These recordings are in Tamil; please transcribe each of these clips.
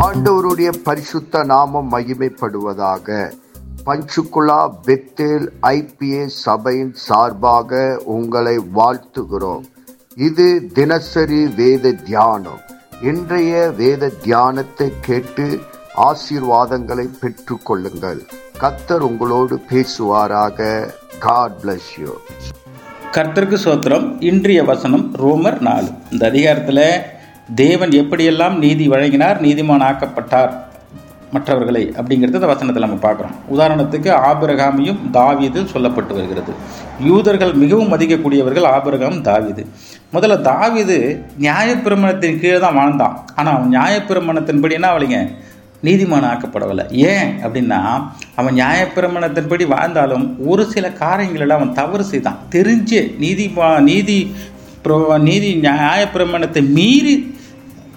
ஆண்டவருடைய பரிசுத்த நாமம் மகிமைப்படுவதாக. பஞ்சுகுலா பெத்தேல் ஐபிஏ சபையின் சார்பாக உங்களை வாழ்த்துகிறோம். இது தினசரி வேத தியானம். இன்றைய வேத தியானத்தை கேட்டு ஆசீர்வாதங்களை பெற்று கொள்ளுங்கள் கத்தர் உங்களோடு பேசுவாராக. காட் பிளஸ் யூ கர்த்தருக்கு சோத்திரம். இன்றைய வசனம் ரோமர் நாலு. இந்த அதிகாரத்தில் தேவன் எப்படியெல்லாம் நீதி வழங்கினார் நீதிமான் ஆக்கப்பட்டார் மற்றவர்களை அப்படிங்கிறது இந்த வசனத்தில் நம்ம பார்க்குறோம். உதாரணத்துக்கு ஆபிரகாமியும் தாவீது சொல்லப்பட்டு வருகிறது. யூதர்கள் மிகவும் மதிக்கக்கூடியவர்கள் ஆபிரகாம் தாவீது. முதல்ல தாவீது நியாயப்பிரமணத்தின் கீழே தான் வாழ்ந்தான். ஆனால் அவன் நியாயப்பிரமணத்தின்படி என்ன அவளைங்க நீதிமான் ஆக்கப்படவில்லை ஏன் அப்படின்னா அவன் நியாயப்பிரமணத்தின்படி வாழ்ந்தாலும் ஒரு சில காரியங்களெல்லாம் அவன் தவறு செய்தான். தெரிஞ்சு நீதிமா நீதி நீதி நியாயப்பிரமணத்தை மீறி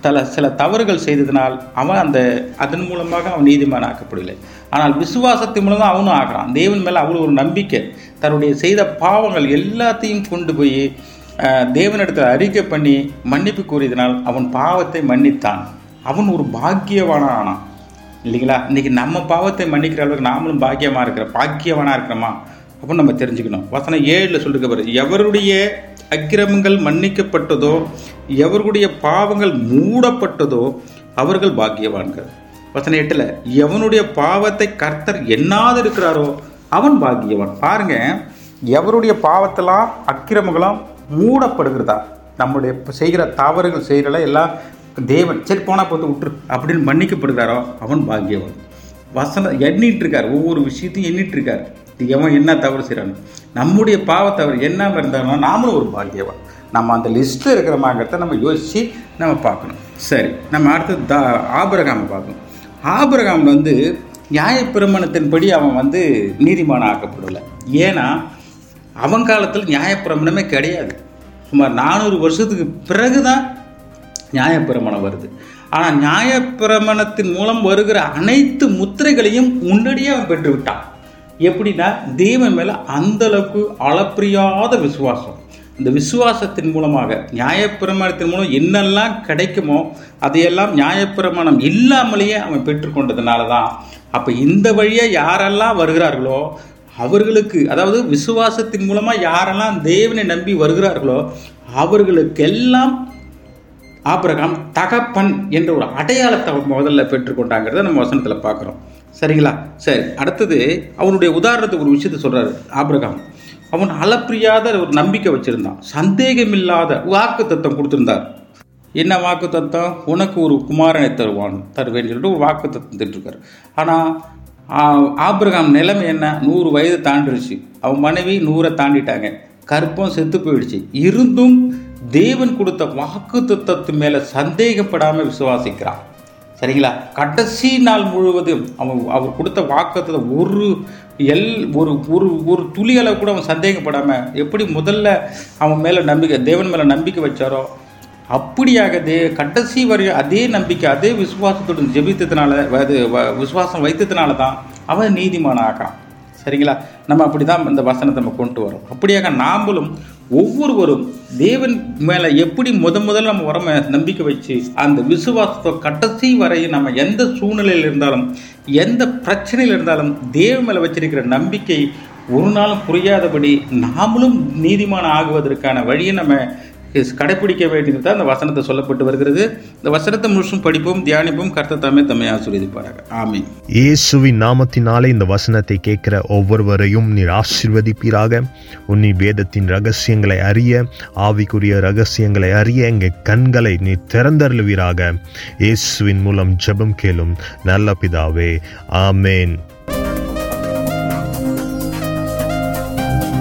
தல சில தவறுகள் செய்ததினால் அவன் அந்த அதன் மூலமாக அவன் நீதிமான் ஆக்கப்படவில்லை. ஆனால் விசுவாசத்தின் மூலம் தான் அவனும் ஆகிறான். தேவன் மேலே அவ்வளோ ஒரு நம்பிக்கை. தன்னுடைய செய்த பாவங்கள் எல்லாத்தையும் கொண்டு போய் தேவனிடத்தில் அறிக்கை பண்ணி மன்னிப்பு கூறியதனால் அவன் பாவத்தை மன்னித்தான். அவன் ஒரு பாக்கியவானா ஆனான் இல்லைங்களா? இன்றைக்கி நம்ம பாவத்தை மன்னிக்கிற அளவுக்கு நாமளும் பாக்கியமாக இருக்கிற பாக்கியவானாக இருக்கிறோமா? அப்படின்னு நம்ம தெரிஞ்சுக்கணும். வசனம் ஏழில் சொல்லிருக்க பாரு எவருடைய அக்கிரமங்கள் மன்னிக்கப்பட்டதோ எவருடைய பாவங்கள் மூடப்பட்டதோ அவர்கள் பாக்கியவான்கள். வசனம் எட்டில் எவனுடைய பாவத்தை கர்த்தர் எண்ணாது இருக்கிறாரோ அவன் பாக்கியவான். பாருங்க எவருடைய பாவத்தெல்லாம் அக்கிரமங்களும் மூடப்படுகிறதா? நம்முடைய செய்கிற தவறுகள் செய்கிறல எல்லாம் தேவன். சரி போனால் போத்து விட்டுரு அப்படின்னு மன்னிக்கப்படுகிறாரோ அவன் பாக்கியவான். வசனம் எண்ணிட்டு இருக்கார் ஒவ்வொரு விஷயத்தையும் எண்ணிட்டு இருக்கார். எவன் என்ன தவறு செய்கிறான் நம்முடைய பாவத்தை அவர் என்ன இருந்தாலும் நாமளும் ஒரு பாக்கியவான். நம்ம அந்த லிஸ்ட்டில் இருக்கிறோமாங்கிறத நம்ம யோசித்து நம்ம பார்க்கணும். சரி நம்ம அடுத்து தா ஆபரகாம் பார்க்கணும். ஆபரகாம் வந்து நியாயப்பிரமணத்தின்படி அவன் வந்து நீதிமானம் ஆக்கப்படலை. ஏன்னா அவன் காலத்தில் நியாயப்பிரமணமே கிடையாது. சுமார் நானூறு வருஷத்துக்கு பிறகு தான் நியாயப்பிரமணம் வருது. ஆனால் நியாயப்பிரமணத்தின் மூலம் வருகிற அனைத்து முத்திரைகளையும் முன்னாடியே அவன் பெற்று விட்டான் எப்படின்னா தெய்வம் மேலே அந்த அளவுக்கு அளப்பிரியாத விசுவாசம். இந்த விசுவாசத்தின் மூலமாக நியாயப்பிரமாணத்தின் மூலம் என்னெல்லாம் கிடைக்குமோ அதையெல்லாம் நியாயப்பிரமாணம் இல்லாமலேயே அவன் பெற்றுக்கொண்டதுனால தான் அப்போ இந்த வழியாக யாரெல்லாம் வருகிறார்களோ அவர்களுக்கு அதாவது விசுவாசத்தின் மூலமாக யாரெல்லாம் தேவனை நம்பி வருகிறார்களோ அவர்களுக்கெல்லாம் ஆபிரகாம் தகப்பன் என்ற ஒரு அடையாளத்தை முதல்ல பெற்றுக்கொண்டாங்கிறத நம்ம வசனத்தில் பார்க்குறோம். சரிங்களா? சரி அடுத்தது அவனுடைய உதாரணத்துக்கு ஒரு விஷயத்தை சொல்கிறாரு ஆபிரகாம். அவன் அளப்பிரியாத ஒரு நம்பிக்கை வச்சுருந்தான். சந்தேகமில்லாத வாக்கு தத்துவம் கொடுத்துருந்தார். என்ன வாக்கு தத்துவம் உனக்கு ஒரு குமாரனை தருவான் தருவேன்னு சொல்லிட்டு ஒரு வாக்கு தத்துவம் திட்டிருக்காரு ஆனால் ஆபிரகாம் நிலைமை என்ன? நூறு வயது தாண்டிடுச்சு அவன் மனைவி நூறை தாண்டிட்டாங்க. கற்பம் செத்து போயிடுச்சு. இருந்தும் தேவன் கொடுத்த வாக்கு தத்துவத்து மேலே சந்தேகப்படாமல் விசுவாசிக்கிறான். சரிங்களா? கடைசி நாள் முழுவதும் அவன் அவர் கொடுத்த வாக்கத்தில் ஒரு எல் ஒரு ஒரு ஒரு துளி அளவு கூட அவன் சந்தேகப்படாமல் எப்படி முதல்ல அவன் மேலே நம்பிக்கை தேவன் மேலே நம்பிக்கை வச்சாரோ அப்படியாக தே கடைசி வரையும் அதே நம்பிக்கை அதே விசுவாசத்துடன் ஜெபித்ததுனால அது வ- விசுவாசம் வைத்ததுனால தான் அவன் நீதிமான ஆகிறான் சரிங்களா? நம்ம அப்படி தான் இந்த வசனத்தை நம்ம கொண்டு வரோம். அப்படியாக நாமளும் ஒவ்வொருவரும் தேவன் மேலே எப்படி முத முதல்ல நம்ம உரம நம்பிக்கை வச்சு அந்த விசுவாசத்தை கடைசி வரையும் நம்ம எந்த சூழ்நிலையில் இருந்தாலும் எந்த பிரச்சனையில் இருந்தாலும் தேவன் மேலே வச்சிருக்கிற நம்பிக்கை ஒரு நாளும் புரியாதபடி நாமளும் நீதிமான ஆகுவதற்கான வழியை நம்ம கடைபிடிக்க வேண்டியது தான் இந்த வசனத்தை சொல்லப்பட்டு வருகிறது. இந்த வசனத்தை முழுசும் படிப்போம் தியானிப்போம் கர்த்தர் தாமே தம்மை ஆசீர்வதிப்பாராக. ஆமீன். இயேசுவின் நாமத்தினாலே இந்த வசனத்தை கேட்கிற ஒவ்வொருவரையும் நீர் ஆசீர்வதிப்பீராக. உன்னி வேதத்தின் ரகசியங்களை அறிய ஆவிக்குரிய ரகசியங்களை அறிய எங்கள் கண்களை நீ திறந்தருளுவீராக. இயேசுவின் மூலம் ஜெபம் கேளும் நல்ல பிதாவே. ஆமேன்.